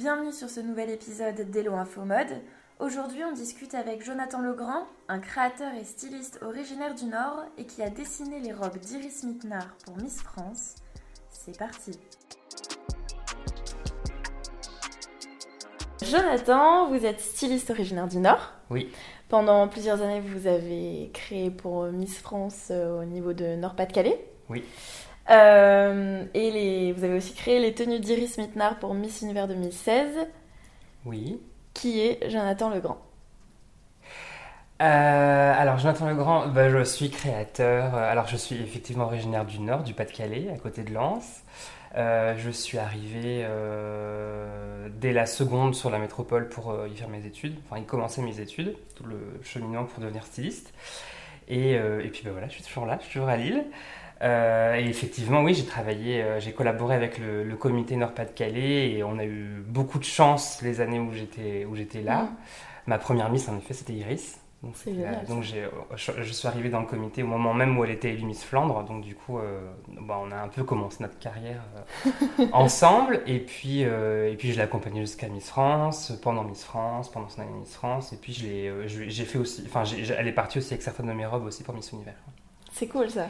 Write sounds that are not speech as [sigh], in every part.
Bienvenue sur ce nouvel épisode d'Hello Info Mode. Aujourd'hui, on discute avec Jonathan Legrand, un créateur et styliste originaire du Nord et qui a dessiné les robes d'Iris Mittenard pour Miss France. C'est parti Jonathan, vous êtes styliste originaire du Nord. Oui. Pendant plusieurs années, vous avez créé pour Miss France euh, au niveau de Nord-Pas-de-Calais. Oui. Euh, et les, vous avez aussi créé les tenues d'Iris Mittenard pour Miss Univers 2016. Oui. Qui est Jonathan Legrand euh, alors Jonathan Legrand, bah, je suis créateur. Alors je suis effectivement originaire du Nord, du Pas-de-Calais, à côté de Lens. Euh, je suis arrivé euh, dès la seconde sur la métropole pour y faire mes études, enfin y commencer mes études, tout le cheminement pour devenir styliste. Et, et puis ben voilà, je suis toujours là, je suis toujours à Lille. Et effectivement, oui, j'ai travaillé, j'ai collaboré avec le, le comité Nord-Pas-de-Calais et on a eu beaucoup de chance les années où j'étais où j'étais là. Mm. Ma première miss, en effet, c'était Iris. Donc, génial, donc j'ai, je, je suis arrivé dans le comité au moment même où elle était élue Miss Flandre. Donc du coup, euh, bah, on a un peu commencé notre carrière euh, [laughs] ensemble. Et puis, euh, et puis je l'ai accompagnée jusqu'à Miss France, pendant Miss France, pendant son année Miss France. Et puis euh, j'ai fait aussi, enfin, elle est partie aussi avec certaines de mes robes aussi pour Miss Univers. C'est cool ça.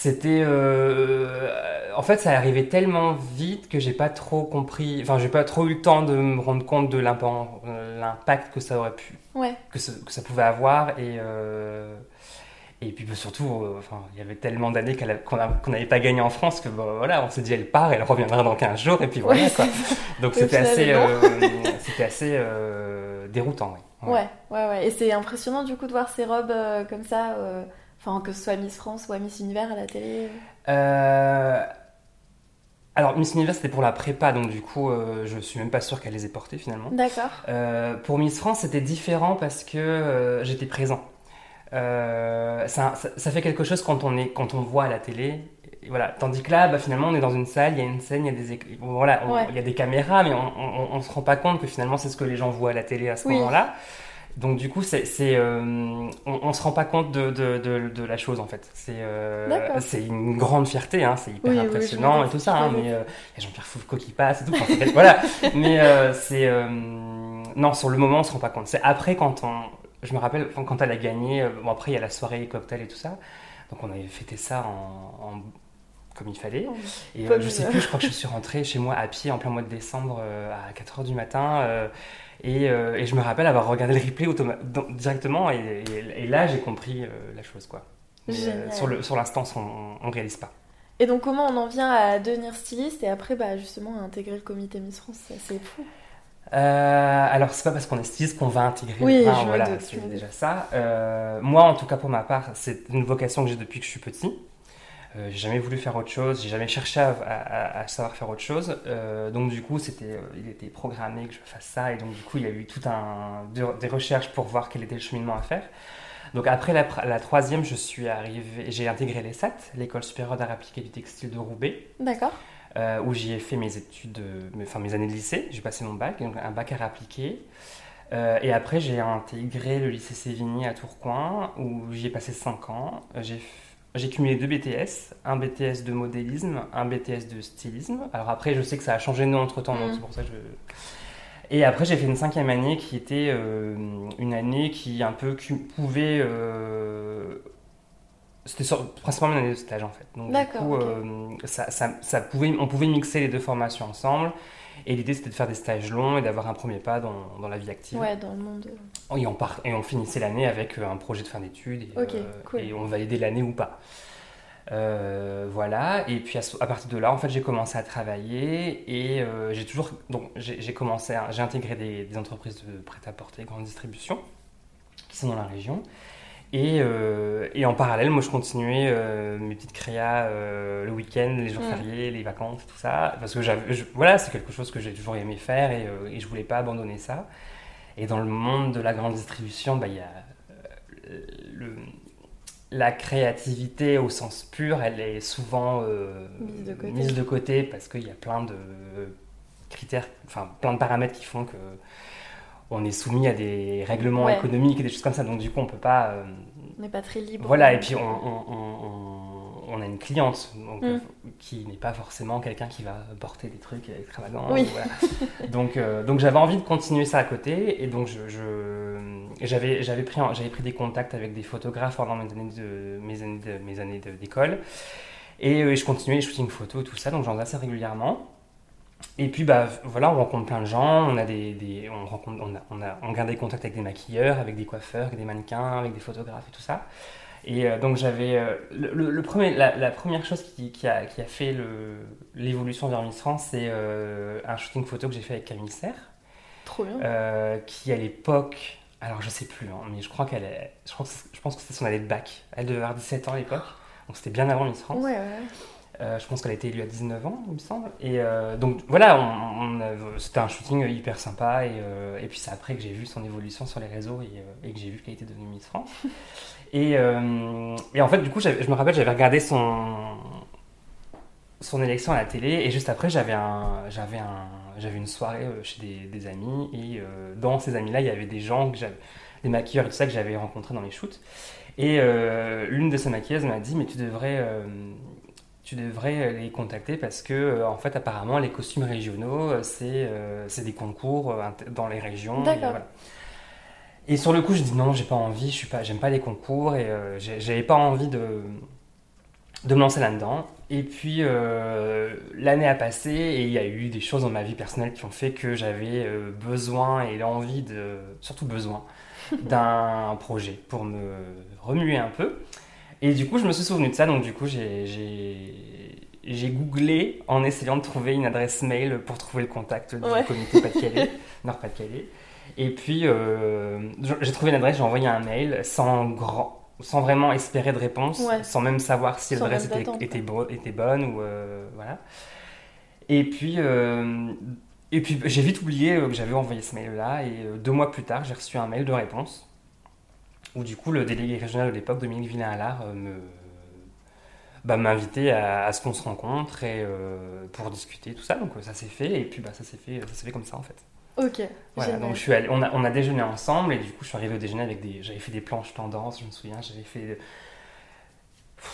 C'était, euh, en fait, ça arrivait tellement vite que j'ai pas trop compris, enfin, j'ai pas trop eu le temps de me rendre compte de euh, l'impact que ça aurait pu Ouais, que, ce- que ça pouvait avoir et euh, et puis bah, surtout euh, enfin il y avait tellement d'années qu'on n'avait pas gagné en France que bah, voilà on s'est dit elle part elle reviendra dans 15 jours et puis voilà Ouais, quoi. donc c'était assez euh, [laughs] c'était assez euh, déroutant oui. ouais, ouais, ouais. Et c'est impressionnant du coup de voir ces robes comme ça, enfin que ce soit Miss France ou Miss Univers à la télé. Euh, alors Miss Univers c'était pour la prépa donc du coup euh, je suis même pas sûr qu'elle les ait portées finalement D'accord. Euh, pour Miss France, c'était différent parce que euh, j'étais présent. Euh, ça, ça- ça fait quelque chose quand on, est, quand on voit à la télé. Et voilà. Tandis que là, bah, finalement, on est dans une salle, il y a une scène, il y a des, bon, voilà, on- Ouais. il y a des caméras, mais on, on, on se rend pas compte que finalement, c'est ce que les gens voient à la télé à ce Oui. moment-là. Donc du coup, c'est, c'est, euh, on, on se rend pas compte de, de, de, de la chose en fait. C'est, euh, une grande fierté, hein, c'est hyper Oui, impressionnant et tout ça. hein, mais euh, Jean-Pierre Foucault qui passe et tout. enfin, voilà. [laughs] Mais euh, c'est non, sur le moment, on se rend pas compte. C'est après quand on, je me rappelle quand elle a gagné. Bon après, il y a la soirée cocktail et tout ça. Donc on avait fêté ça en, en- comme il fallait. Et euh, je sais plus, je crois que je suis rentrée chez moi à pied en plein mois de décembre euh, à 4h du matin. euh, et, euh, et je me rappelle avoir regardé le replay dans- directement. Et, et- et là, j'ai compris la chose. quoi. Mais, sur le- sur l'instant, on ne réalise pas. Et donc comment on en vient à devenir styliste et après bah justement à intégrer le comité Miss France, c'est assez fou. Euh, alors, c'est pas parce qu'on est styliste qu'on va intégrer Oui, me voilà, c'est déjà ça. Euh, moi, en tout cas, pour ma part, c'est une vocation que j'ai depuis que je suis petit. Euh, j'ai jamais voulu faire autre chose, j'ai jamais cherché à, à- à savoir faire autre chose. Euh, donc, du coup, c'était, euh, il était programmé que je fasse ça. Et donc, du coup, il y a eu tout un, de- des recherches pour voir quel était le cheminement à faire. Donc, après la, troisième, je suis arrivé, j'ai intégré l'ESAT, l'École supérieure d'art appliqué du textile de Roubaix D'accord. où j'y ai fait mes études, mes- enfin mes années de lycée. J'ai passé mon bac, donc un bac à appliqué. Euh, et après, j'ai intégré le lycée Sévigny à Tourcoing, où j'y ai passé 5 ans. J'ai j'ai cumulé deux BTS, un BTS de modélisme, un BTS de stylisme. Alors après, je sais que ça a changé de nom entre temps, donc Mm. c'est pour ça que je. Et après, j'ai fait une cinquième année qui était euh, une année qui un peu pouvait. euh, C'était sur- principalement une année de stage en fait. Donc, du coup, euh, ça, ça- ça pouvait, on pouvait mixer les deux formations ensemble. Et l'idée, c'était de faire des stages longs et d'avoir un premier pas dans, dans la vie active. Ouais, dans le monde. Et, on part, et on finissait l'année avec euh, un projet de fin d'études. Et, Ok, euh, cool. et on validait l'année ou pas. Euh, voilà. Et puis à, partir de là, en fait, j'ai commencé à travailler et euh, j'ai toujours. Donc, j'ai commencé, j'ai intégré des, des entreprises de prêt-à-porter, grande distribution, qui sont dans la région. Et, euh, et en parallèle, moi, je continuais euh, mes petites créas euh, le week-end, les jours Mm. fériés, les vacances, tout ça. Parce que je- voilà, c'est quelque chose que j'ai toujours aimé faire et, et je voulais pas abandonner ça. Et dans le monde de la grande distribution, bah, il y a le- la créativité au sens pur, elle est souvent Mise de côté. mise de côté parce qu'il y a plein de critères, enfin plein de paramètres qui font que on est soumis à des règlements Ouais. économiques et des choses comme ça. Donc du coup, on peut pas. euh, On n'est pas très libre. voilà, et puis on, on- on- on a une cliente donc, Mm. euh, qui n'est pas forcément quelqu'un qui va porter des trucs extravagants. Oui. voilà. donc euh, donc j'avais envie de continuer ça à côté et donc je, je- j'avais j'avais pris j'avais pris des contacts avec des photographes pendant mes années de mes années de- mes années d'école et je continuais les shootings photos tout ça donc j'en faisais assez régulièrement. Et puis bah voilà, on rencontre plein de gens, on a des, des- on rencontre, on a, on a, on garde des contacts avec des maquilleurs, avec des coiffeurs, avec des mannequins, avec des photographes et tout ça. Et euh, donc j'avais euh, le, le- le premier, la, la première chose qui, qui a, qui a fait l'évolution vers Miss France, c'est euh, un shooting photo que j'ai fait avec Camille Serre, Trop bien. qui à l'époque, alors je sais plus, hein, mais je crois qu'elle, je, je pense que c'était son année de bac. Elle devait avoir 17 ans à l'époque, donc c'était bien avant Miss France. Ouais, ouais. Euh, je pense qu'elle a été élue à 19 ans, il me semble. Et euh, donc voilà, on, on a- c'était un shooting hyper sympa. Et, euh, et puis c'est après que j'ai vu son évolution sur les réseaux et, et que j'ai vu qu'elle était devenue Miss France. [laughs] et, et en fait, du coup, je me rappelle, j'avais regardé son, son élection à la télé. Et juste après, j'avais un, j'avais un, j'avais une soirée chez des, des amis. Et euh, dans ces amis-là, il y avait des gens, que j'avais, des maquilleurs et tout ça que j'avais rencontrés dans les shoots. Et euh, l'une de ces maquilleuses m'a dit, mais tu devrais, euh, tu devrais les contacter parce que, euh, en fait, apparemment, les costumes régionaux, euh, c'est euh, des concours euh, dans les régions. D'accord. Et, voilà. Et sur le coup, je dis non, j'ai pas envie, je suis pas, j'aime pas les concours et euh, j'avais pas envie de, de me lancer là-dedans. Et puis euh, l'année a passé et il y a eu des choses dans ma vie personnelle qui ont fait que j'avais euh, besoin et l'envie de, surtout besoin, [laughs] d'un projet pour me remuer un peu. Et du coup, je me suis souvenu de ça, donc du coup, j'ai- googlé en essayant de trouver une adresse mail pour trouver le contact du Ouais. comité Pas-de-Calais, [laughs] Nord-Pas-de-Calais. Et puis, euh, j'ai trouvé une adresse, j'ai envoyé un mail sans, grand, sans vraiment espérer de réponse, Ouais. sans même savoir si l'adresse était, était, bo- était bonne ou euh, voilà. Et puis, euh, et puis j'ai vite oublié que j'avais envoyé ce mail-là et deux mois plus tard, j'ai reçu un mail de réponse où du coup le délégué régional de l'époque, Dominique Villain-Allard, euh, me bah, m'invitait à, à ce qu'on se rencontre et euh, pour discuter tout ça. Donc euh, ça s'est fait et puis bah, ça s'est fait, ça s'est fait comme ça en fait. Ok. Voilà, génial. donc je suis allé- on, a, on a déjeuné ensemble et du coup je suis arrivé au déjeuner avec des. J'avais fait des planches tendance, je me souviens, j'avais fait.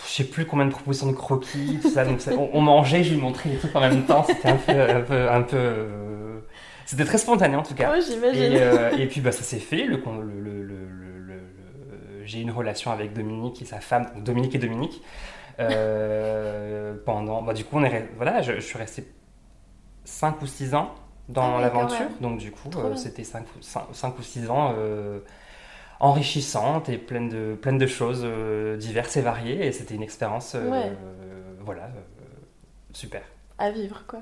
Je sais plus combien de propositions de croquis, tout ça. Donc ça- on, on mangeait, je lui montrais les trucs en même temps. C'était un peu. Un peu, un peu, euh, C'était très spontané en tout cas. J'imagine. Et, euh, et puis bah, ça s'est fait. Le- J'ai une relation avec Dominique et sa femme, donc Dominique et Dominique. euh, [laughs] pendant, bah, du coup, on est, voilà, je, je suis resté 5 ou 6 ans dans Ah l'aventure. Donc du coup, euh, c'était 5, ou 6 ans euh, enrichissantes et pleines de, pleines de choses euh, diverses et variées. Et c'était une expérience, euh, Ouais. voilà, euh, super. À vivre, quoi.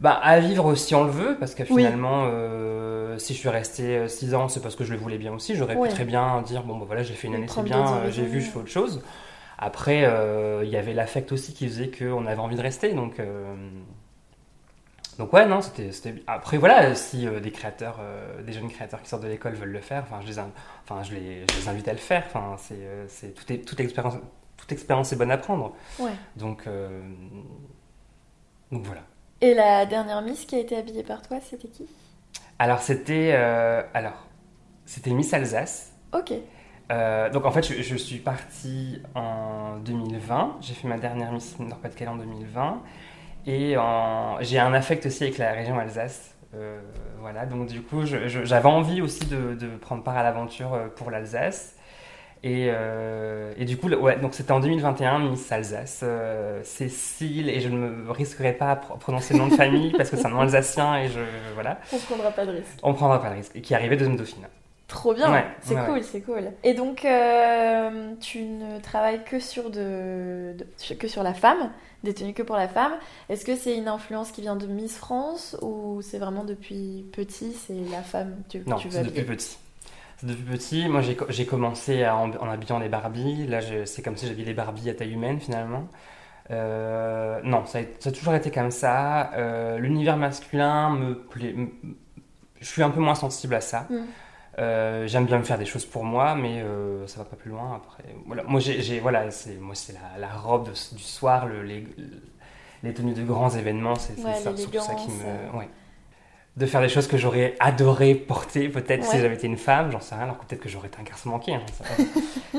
Bah, à vivre si on le veut, parce que Oui. finalement, euh, si je suis resté 6 ans, c'est parce que je le voulais bien aussi. J'aurais Ouais. pu très bien dire, bon, bah voilà, j'ai fait une année, c'est bien, euh, j'ai vu, je fais autre chose. Après, euh, il y avait l'affect aussi qui faisait qu'on avait envie de rester, donc... euh, donc ouais, non, c'était... c'était- Après, voilà, si euh, des créateurs, euh, des jeunes créateurs qui sortent de l'école veulent le faire, enfin, je les, in- enfin, je les, je les invite à le faire. Enfin, c'est, euh, c'est, toute, est- toute, expérience, toute expérience est bonne à prendre. Ouais. Donc, euh, donc voilà. Et la dernière Miss qui a été habillée par toi, c'était qui? Alors c'était euh, alors c'était Miss Alsace. Ok. Euh, donc en fait je, je suis parti en 2020. J'ai fait ma dernière Miss Nord-Pas-de-Calais en 2020 et en- j'ai un affect aussi avec la région Alsace. Euh, voilà donc du coup j'avais envie aussi de, de prendre part à l'aventure pour l'Alsace. Et, euh, et du coup, ouais, donc c'était en 2021, Miss Alsace, euh, Cécile, et je ne me risquerai pas à pro- prononcer le nom de famille parce que c'est un nom alsacien et je, voilà, On prendra pas de risque. on prendra pas de risque. Et qui arrivait deuxième dauphine. Trop bien, Ouais, c'est ouais, cool, c'est cool. Et donc, euh, tu ne travailles que sur, de, de- que sur la femme, des tenues que pour la femme. Est-ce que c'est une influence qui vient de Miss France ou c'est vraiment depuis petit, c'est la femme que Non, tu veux c'est depuis petit. Depuis petit. Moi, j'ai co- j'ai commencé à- en, en habillant les Barbies. Là, c'est comme si j'habillais les Barbies à taille humaine, finalement. Euh, non, ça a, ça a toujours été comme ça. Euh, L'univers masculin me plaît. Je suis un peu moins sensible à ça. Mm. Euh, J'aime bien me faire des choses pour moi, mais ça va pas plus loin. Après, voilà. Moi, j'ai, voilà, c'est moi, c'est la, la robe de- du soir, le- les, les tenues de grands événements, c'est Ouais, ça, surtout ça qui me. ouais. De faire des choses que j'aurais adoré porter peut-être si j'avais été une femme, j'en sais rien, alors peut-être que j'aurais été un garçon manqué. Hein,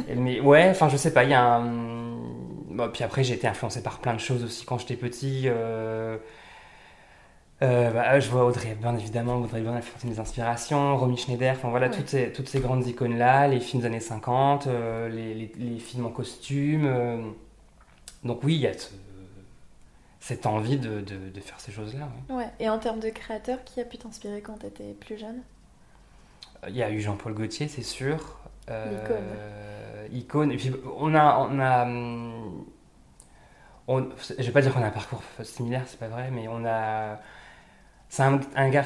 [laughs] mais ouais, enfin je sais pas, il y a un... Bon, puis après j'ai été influencé par plein de choses aussi quand j'étais petit. Euh, euh, bah, je vois Audrey Hepburn évidemment, Audrey Hepburn elle fait mes inspirations, Romy Schneider, enfin voilà toutes, ces, toutes ces grandes icônes là, les films des années 50, euh, les, les, films en costume. donc oui, il y a cette envie de, de, faire ces choses-là. Ouais. Et en termes de créateur, qui a pu t'inspirer quand tu étais plus jeune? Il y a eu Jean-Paul Gaultier, c'est sûr. Euh, icône. Et puis on a. On a on, je vais pas dire qu'on a un parcours similaire, c'est pas vrai, mais on a. C'est un, un, gar...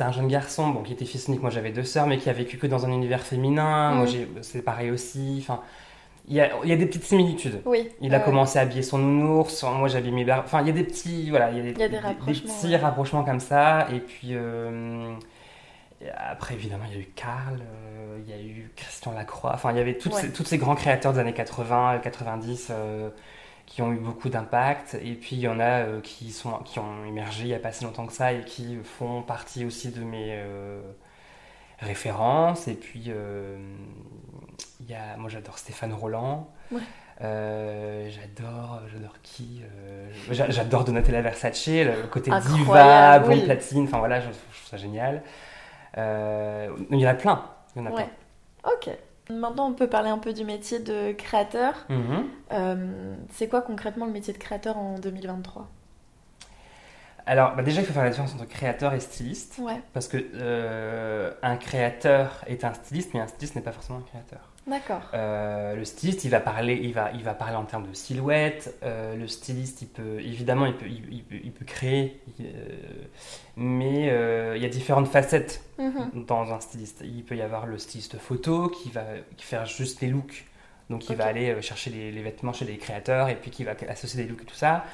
un jeune garçon bon, qui était fils unique. Moi j'avais deux sœurs, mais qui a vécu que dans un univers féminin. Moi c'est pareil aussi. Enfin, il y, a, il y a, des petites similitudes. Oui. Il a commencé à habiller son nounours, moi j'habille mes Enfin, il y a des petits, voilà, il y a des, il y a des, rapprochements, petits rapprochements comme ça. Et puis euh, après, évidemment, il y a eu Karl, euh, il y a eu Christian Lacroix. Enfin, il y avait toutes ces, tous ces grands créateurs des années 80, 90 euh, qui ont eu beaucoup d'impact. Et puis il y en a qui sont, qui ont émergé il n'y a pas si longtemps que ça et qui font partie aussi de mes références. Et puis il y a, moi j'adore Stéphane Roland. Euh, j'adore, j'adore qui euh, J'adore Donatella Versace, le côté diva, blonde platine, enfin voilà, je, trouve ça génial. Euh, il y en a plein. Il y en a plein. Ok. Maintenant, on peut parler un peu du métier de créateur. Mhm. c'est quoi concrètement le métier de créateur en 2023 alors, bah, déjà, il faut faire la différence entre créateur et styliste. Parce que euh, un créateur est un styliste, mais un styliste n'est pas forcément un créateur. D'accord. Euh, le styliste, il va parler, il va, il va parler en termes de silhouette. Euh, le styliste, il peut, évidemment, il peut, il, peut, il peut, créer, mais il y a différentes facettes mhm. dans un styliste. Il peut y avoir le styliste photo qui va faire juste les looks donc il va aller euh, chercher les, vêtements chez les créateurs et puis qui va associer des looks et tout ça.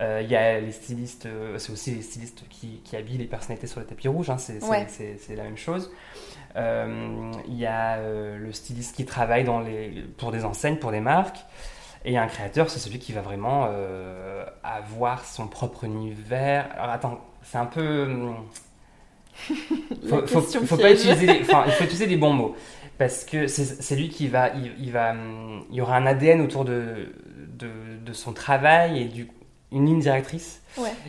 Euh, il y a les stylistes, euh, c'est aussi les stylistes qui, qui, habillent les personnalités sur le tapis rouge, hein, c'est la même chose. Il y a le styliste qui travaille dans les, pour des enseignes, pour des marques. Et un créateur, c'est celui qui va vraiment avoir son propre univers. Alors attends, c'est un peu... [laughs] faut, faut, faut pas utiliser enfin, il faut utiliser les bons mots parce que c'est lui qui va il, va il y aura un ADN autour de, de, son travail et du, une ligne directrice.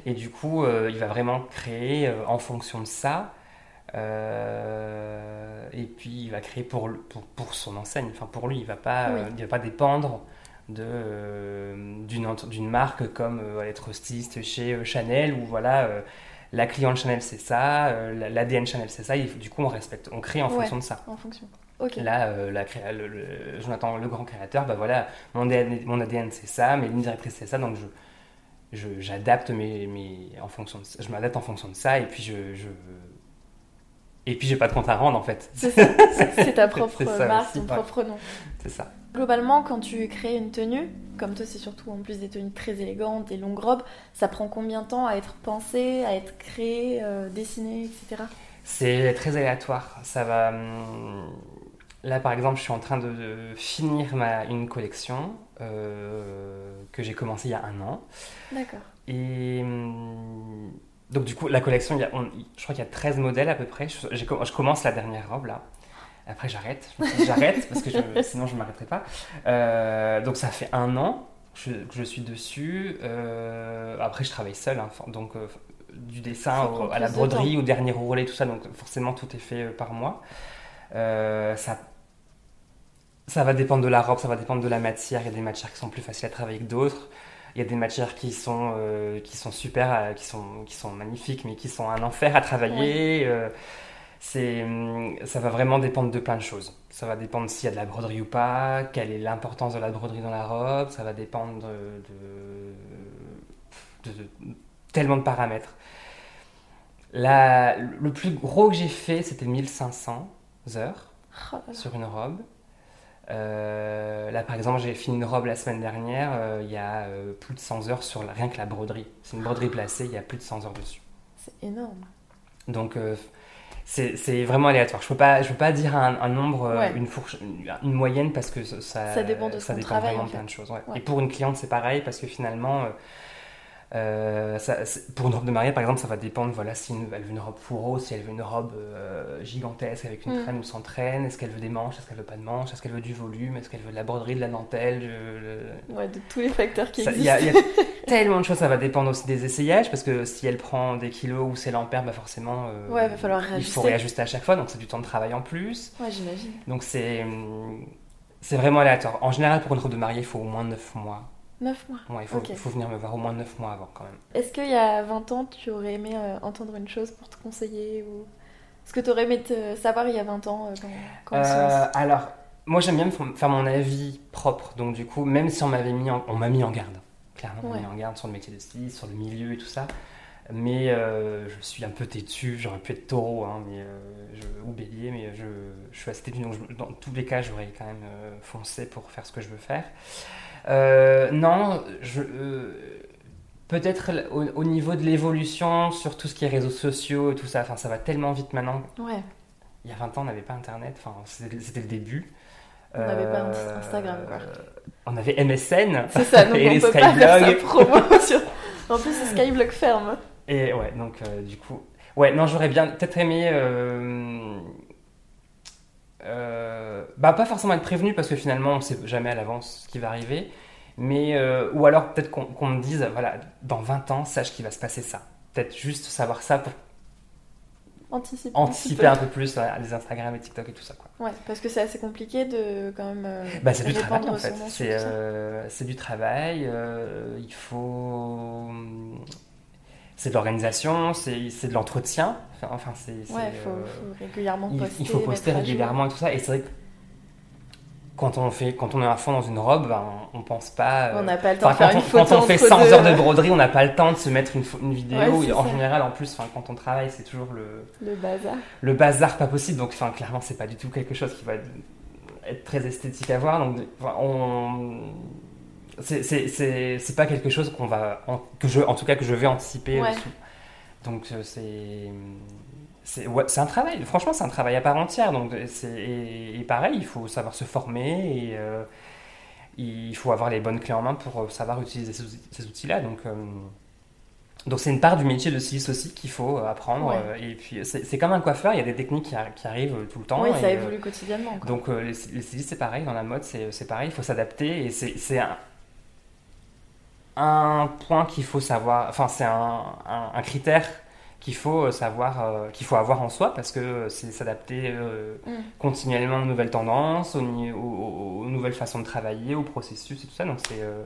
Et du coup euh, il va vraiment créer euh, en fonction de ça euh, et puis il va créer pour, pour, pour, son enseigne. Enfin pour lui il va pas il va pas dépendre d'une marque comme être styliste chez Chanel ou voilà la cliente Chanel c'est ça, l'ADN Chanel c'est ça, et du coup on respecte, on crée en fonction de ça. En fonction. Là, euh, la le, Jonathan, le grand créateur, bah voilà, mon ADN, mon ADN c'est ça, mes lignes directrices c'est ça, donc je, j'adapte mes, mes, en fonction de, je m'adapte en fonction de ça, et puis je, je et puis j'ai pas de compte à rendre en fait. C'est [laughs] ta propre marque, ton propre nom. C'est ça. Globalement, quand tu crées une tenue, comme toi c'est surtout en plus des tenues très élégantes, des longues robes, ça prend combien de temps à être pensé, à être créé, euh, dessiné, etc. C'est très aléatoire. Ça va. Hum, Là, par exemple, je suis en train de, finir ma, une collection euh, que j'ai commencé il y a un an. D'accord. Et hum, donc, du coup, la collection, il y a, je crois qu'il y a 13 modèles à peu près. Je, je commence la dernière robe là. Après, j'arrête. J'arrête parce que [laughs] sinon, je ne m'arrêterai pas. Euh, donc, ça fait un an que je, suis dessus. Euh, après, je travaille seul. Hein, donc, du dessin à la broderie, au dernier roulet, tout ça. Donc, forcément, tout est fait par moi. Ça ça va dépendre de la robe, ça va dépendre de la matière. Il y a des matières qui sont plus faciles à travailler que d'autres. Il y a des matières qui sont, euh, qui sont super, euh, qui, sont, qui sont magnifiques, mais qui sont un enfer à travailler. Euh, c'est, hum, ça va vraiment dépendre de plein de choses. Ça va dépendre s'il y a de la broderie ou pas, quelle est l'importance de la broderie dans la robe, ça va dépendre de, de, tellement de paramètres. La, le plus gros que j'ai fait, c'était 1500 heures oh sur une robe. Euh, là, par exemple, j'ai fini une robe la semaine dernière. Euh, il y a euh, plus de 100 heures sur rien que la broderie. C'est une broderie placée, il y a plus de 100 heures dessus. C'est énorme. Donc, c'est vraiment aléatoire. Je ne peux, pas, je peux pas dire un, nombre, une, fourche, une, moyenne, parce que ça, ça dépend de ça dépend travail, vraiment de plein de choses. Et pour une cliente, c'est pareil, parce que finalement, Euh, ça, c'est- pour une robe de mariée, par exemple, ça va dépendre. Voilà, si une- elle veut une robe fourreau, si elle veut une robe euh, gigantesque avec une Mm. traîne ou sans traîne, est-ce qu'elle veut des manches, est-ce qu'elle veut pas de manches, est-ce qu'elle veut du volume, est-ce qu'elle veut de la broderie, de la dentelle, le- Ouais, de tous les facteurs qui ça- existent. il y a [laughs] tellement de choses, ça va dépendre aussi des essayages, parce que si elle prend des kilos ou en perd, bah forcément, euh, Ouais, va falloir il faut réajuster. réajuster à chaque fois, donc c'est du temps de travail en plus. Ouais, j'imagine. Donc c'est hum, c'est vraiment aléatoire. En général, pour une robe de mariée, il faut au moins 9 mois. 9 mois. Ouais, il faut, venir me voir au moins 9 mois avant quand même. Est-ce qu'il y a 20 ans, tu aurais aimé euh, entendre une chose pour te conseiller ou... Est-ce que tu aurais aimé te savoir il y a 20 ans euh, quand, quand Euh, alors, moi j'aime bien me faire mon avis propre, donc du coup, même si on m'avait mis, en- on m'a mis en garde, clairement, on m'a mis en garde sur le métier de styliste, sur le milieu et tout ça. Mais euh, je suis un peu têtu, j'aurais pu être taureau hein, mais, euh, je- ou bélier, mais je, je suis assez têtu, donc je- dans tous les cas, j'aurais quand même euh, foncé pour faire ce que je veux faire. Euh, non, je, euh, peut-être au, au niveau de l'évolution sur tout ce qui est réseaux sociaux et tout ça, enfin, ça va tellement vite maintenant Ouais, il y a 20 ans, on n'avait pas Internet, enfin, c'était c'était le début. On n'avait pas Euh, Instagram, quoi. On avait MSN. c'est ça, donc [laughs] Et on les peut pas faire Skyblog. promo sur... En plus, c'est Skyblock ferme. Et ouais, donc du coup. Ouais, non, j'aurais bien peut-être aimé. Euh, bah, pas forcément être prévenu parce que finalement, on sait jamais à l'avance ce qui va arriver. Mais, euh, ou alors peut-être qu'on me dise, voilà, dans 20 ans, sache qu'il va se passer ça. Peut-être juste savoir ça pour Anticiper. anticiper un peu plus les Instagram et TikTok et tout ça. Quoi. Ouais, parce que c'est assez compliqué de quand même. euh, Bah, c'est du travail en fait. C'est du travail. il faut. C'est de l'organisation, c'est de l'entretien. Enfin, c'est. Ouais, il faut, euh, faut régulièrement poster. il faut poster régulièrement et tout ça. Et c'est vrai que quand on, fait, quand on est à fond dans une robe, ben, on, on pense pas. euh, On n'a pas le temps de faire quand, une on, photo quand on fait entre 100 deux, heures de broderie, on n'a pas le temps de se mettre une, une vidéo. Ouais, c'est et en ça. général, en plus, quand on travaille, c'est toujours le, Le bazar. le bazar pas possible. Donc, enfin, clairement, c'est pas du tout quelque chose qui va être très esthétique à voir. Donc, on. C'est pas quelque chose qu'on va. en- que je, en tout cas, que je vais anticiper. Ouais. euh, Donc, euh, c'est. C'est ouais, un travail, franchement, c'est un travail à part entière. Donc, c'est- et, et pareil, il faut savoir se former et euh, il faut avoir les bonnes clés en main pour savoir utiliser ces, outils- outils-là. Donc, euh, donc c'est une part du métier de styliste aussi qu'il faut apprendre. Ouais. Et puis, c'est comme un coiffeur, il y a des techniques qui, arri- qui arrivent tout le temps. oui, ça et, évolue quotidiennement. Quoi. donc les, les stylistes c'est pareil, dans la mode c'est pareil, il faut s'adapter et c'est un, un point qu'il faut savoir, enfin c'est un, un- un critère qu'il faut euh, savoir, euh, qu'il faut avoir en soi parce que c'est s'adapter euh, Mm. continuellement aux nouvelles tendances, aux, aux- aux- aux nouvelles façons de travailler, au processus et tout ça. Donc c'est euh,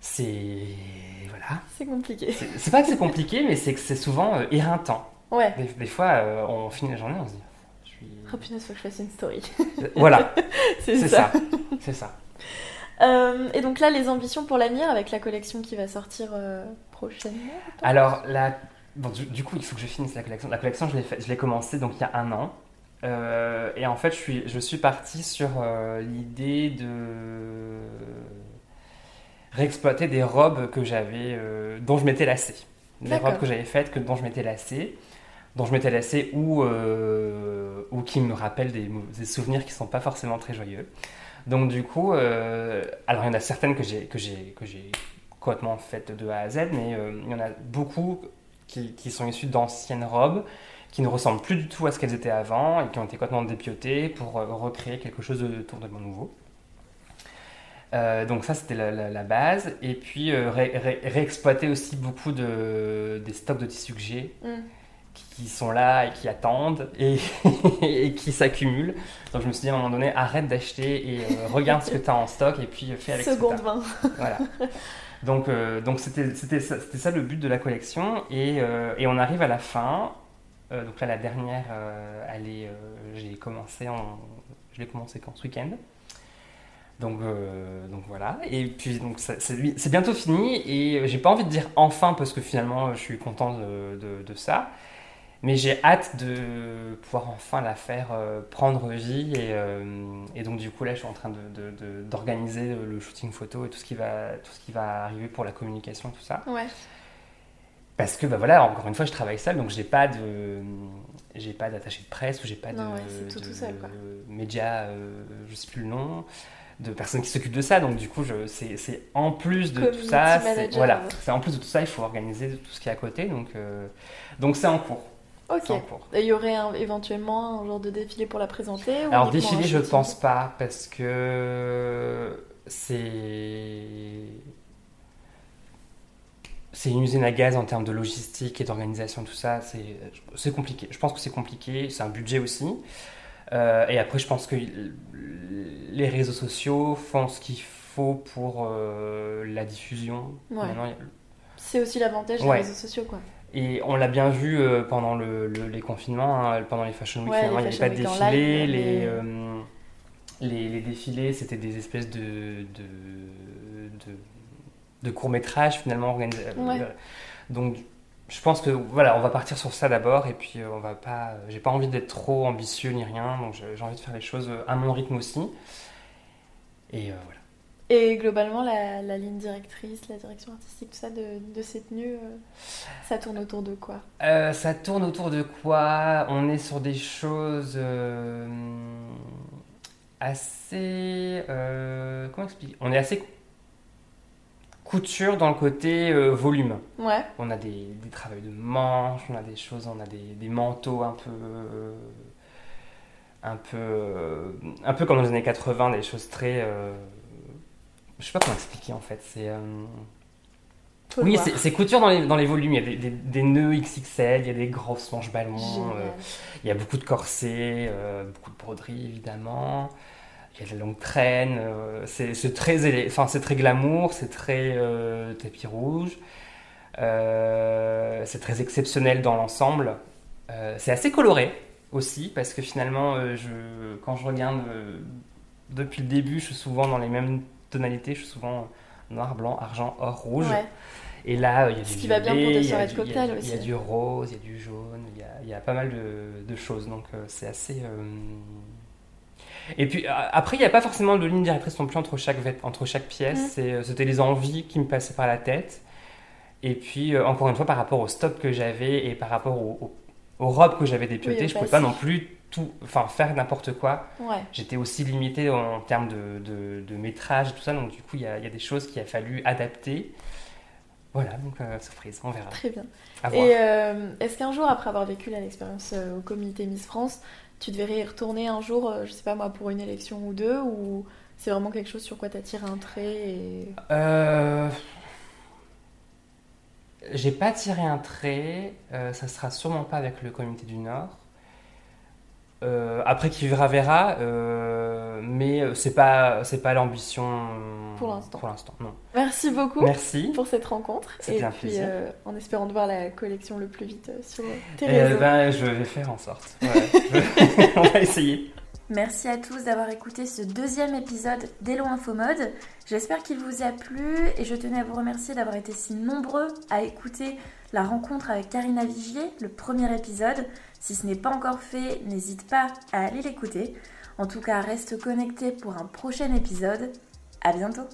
c'est voilà. C'est compliqué. C'est pas que c'est compliqué, mais c'est que c'est souvent éreintant. Ouais. Des, des fois, on finit la journée, on se dit. Je suis... Oh punaise, faut que je fasse une story. Voilà, [laughs] c'est ça. C'est ça. Euh, et donc là, les ambitions pour l'avenir avec la collection qui va sortir euh, prochainement Alors, la... bon, du, du coup, il faut que je finisse la collection. La collection, je l'ai fait- je l'ai commencé donc il y a un an. Euh, et en fait, je suis, je suis parti sur euh, l'idée de réexploiter des robes que j'avais, dont je m'étais lassé. Des robes que j'avais faites, que, dont je m'étais lassé, dont je m'étais lassé ou, ou qui me rappellent des, des souvenirs qui sont pas forcément très joyeux. Donc du coup, euh, alors il y en a certaines que j'ai que complètement faites de A à Z, mais euh, il y en a beaucoup qui, sont issues d'anciennes robes qui ne ressemblent plus du tout à ce qu'elles étaient avant et qui ont été complètement dépiotées pour euh, recréer quelque chose de totalement nouveau. Donc ça c'était la, base et puis ré- ré- réexploiter aussi beaucoup de, des stocks de tissus que j'ai Mm. Qui sont là et qui attendent et, [laughs] et qui s'accumulent. Donc je me suis dit à un moment donné, arrête d'acheter et euh, regarde ce que tu as en stock et puis euh, fais avec ce que Seconde main. [laughs] Voilà. Donc euh, donc c'était c'était ça, c'était ça le but de la collection et, euh, et on arrive à la fin. Donc là la dernière, elle est, j'ai commencé en, je l'ai commencé quand ce week-end. Donc, euh, donc voilà. Et puis donc c'est bientôt fini et j'ai pas envie de dire enfin parce que finalement je suis content de, de- de ça. Mais j'ai hâte de pouvoir enfin la faire euh, prendre vie et, euh, et donc du coup là je suis en train de- de- de- d'organiser le shooting photo et tout ce qui va tout ce qui va arriver pour la communication tout ça Ouais. parce que bah voilà encore une fois je travaille seul donc j'ai pas de j'ai pas d'attaché de presse ou j'ai pas Non, de, ouais, c'est tout tout seul, média euh, je sais plus le nom de personnes qui s'occupent de ça. Donc du coup, c'est, en plus de Community tout ça, manager, voilà, ouais. c'est en plus de tout ça, il faut organiser tout ce qui est à côté. Donc, euh, donc c'est en cours. Ok. Et il y aurait un- éventuellement un genre de défilé pour la présenter ou Alors défilé, je shooting pense pas parce que c'est c'est une usine à gaz en termes de logistique et d'organisation, tout ça. C'est compliqué. Je pense que c'est compliqué. C'est un budget aussi. Euh, et après, je pense que les réseaux sociaux font ce qu'il faut pour euh, la diffusion. Ouais. C'est aussi l'avantage des réseaux sociaux, quoi. Et on l'a bien vu euh, pendant le- le- les confinements, hein, pendant les Fashion Week, Ouais, les il n'y avait pas de défilé. live, les, mais- euh, les, les défilés, c'était des espèces de, de, de, de courts-métrages finalement organisés. Ouais. Euh, Donc, je pense que voilà, on va partir sur ça d'abord, et puis on va pas. J'ai pas envie d'être trop ambitieux ni rien, donc j'ai j'ai envie de faire les choses à mon rythme aussi. Et euh, voilà. Et globalement, la, la ligne directrice, la direction artistique, tout ça de, de ces tenues, euh, ça tourne autour de quoi? Euh, ça tourne autour de quoi? On est sur des choses euh, assez. comment expliquer? On est assez couture dans le côté volume. Ouais, On a des, des travails de manches, on a des choses, on a des, des manteaux un peu. un peu. euh, un peu comme dans les années 80, des choses très. euh, je sais pas comment expliquer en fait. C'est. euh, oui, c'est couture dans les, dans les volumes. Il y a des, des- des nœuds XXL, il y a des grosses manches ballons, euh, il y a beaucoup de corsets, euh, beaucoup de broderies évidemment. Il y a de la longue traîne. c'est très, enfin, c'est très glamour, c'est très tapis rouge. C'est très exceptionnel dans l'ensemble. C'est assez coloré aussi parce que finalement, je, quand je regarde depuis le début, je suis souvent dans les mêmes tonalités. Je suis souvent noir, blanc, argent, or, rouge. Ouais. Et là, il y a Ce du qui va bien pour des soirées de cocktail il y a- Il y a aussi. du rose, il y a du jaune, il y a, il y a pas mal de, de choses. Donc euh, c'est assez. euh, Et puis après, il n'y a pas forcément de ligne directrice non plus entre chaque, entre chaque pièce. Mm. Euh, C'était les envies qui me passaient par la tête. Et puis, euh, encore une fois, par rapport au stock que j'avais et par rapport au- au- aux robes que j'avais dépiottées, Oui, je ne pouvais pas non plus tout, enfin, faire n'importe quoi. Ouais. J'étais aussi limité en termes de, de- de métrage et tout ça, donc du coup, il y a, il y a des choses qu'il a fallu adapter. Voilà, donc euh, surprise, on verra. Très bien. Et euh, est-ce qu'un jour, après avoir vécu l'expérience euh, au comité Miss France, tu devrais y retourner un jour, euh, je sais pas moi, pour une élection ou deux, ou c'est vraiment quelque chose sur quoi tu tiré un trait et... J'ai pas tiré un trait, ça sera sûrement pas avec le comité du Nord. Euh, après qui verra verra, euh, mais euh, c'est pas c'est pas l'ambition Pour l'instant. Pour l'instant, non. Merci beaucoup Merci. pour cette rencontre. C'était et un puis, plaisir. euh, en espérant de voir la collection le plus vite sur tes Euh, réseaux. ben, je vais faire en sorte. Ouais, je- [laughs] On va essayer. Merci à tous d'avoir écouté ce deuxième épisode d'Hello Info Mode. J'espère qu'il vous a plu et je tenais à vous remercier d'avoir été si nombreux à écouter la rencontre avec Karina Vigier, le premier épisode. Si ce n'est pas encore fait, n'hésite pas à aller l'écouter. En tout cas, reste connecté pour un prochain épisode. À bientôt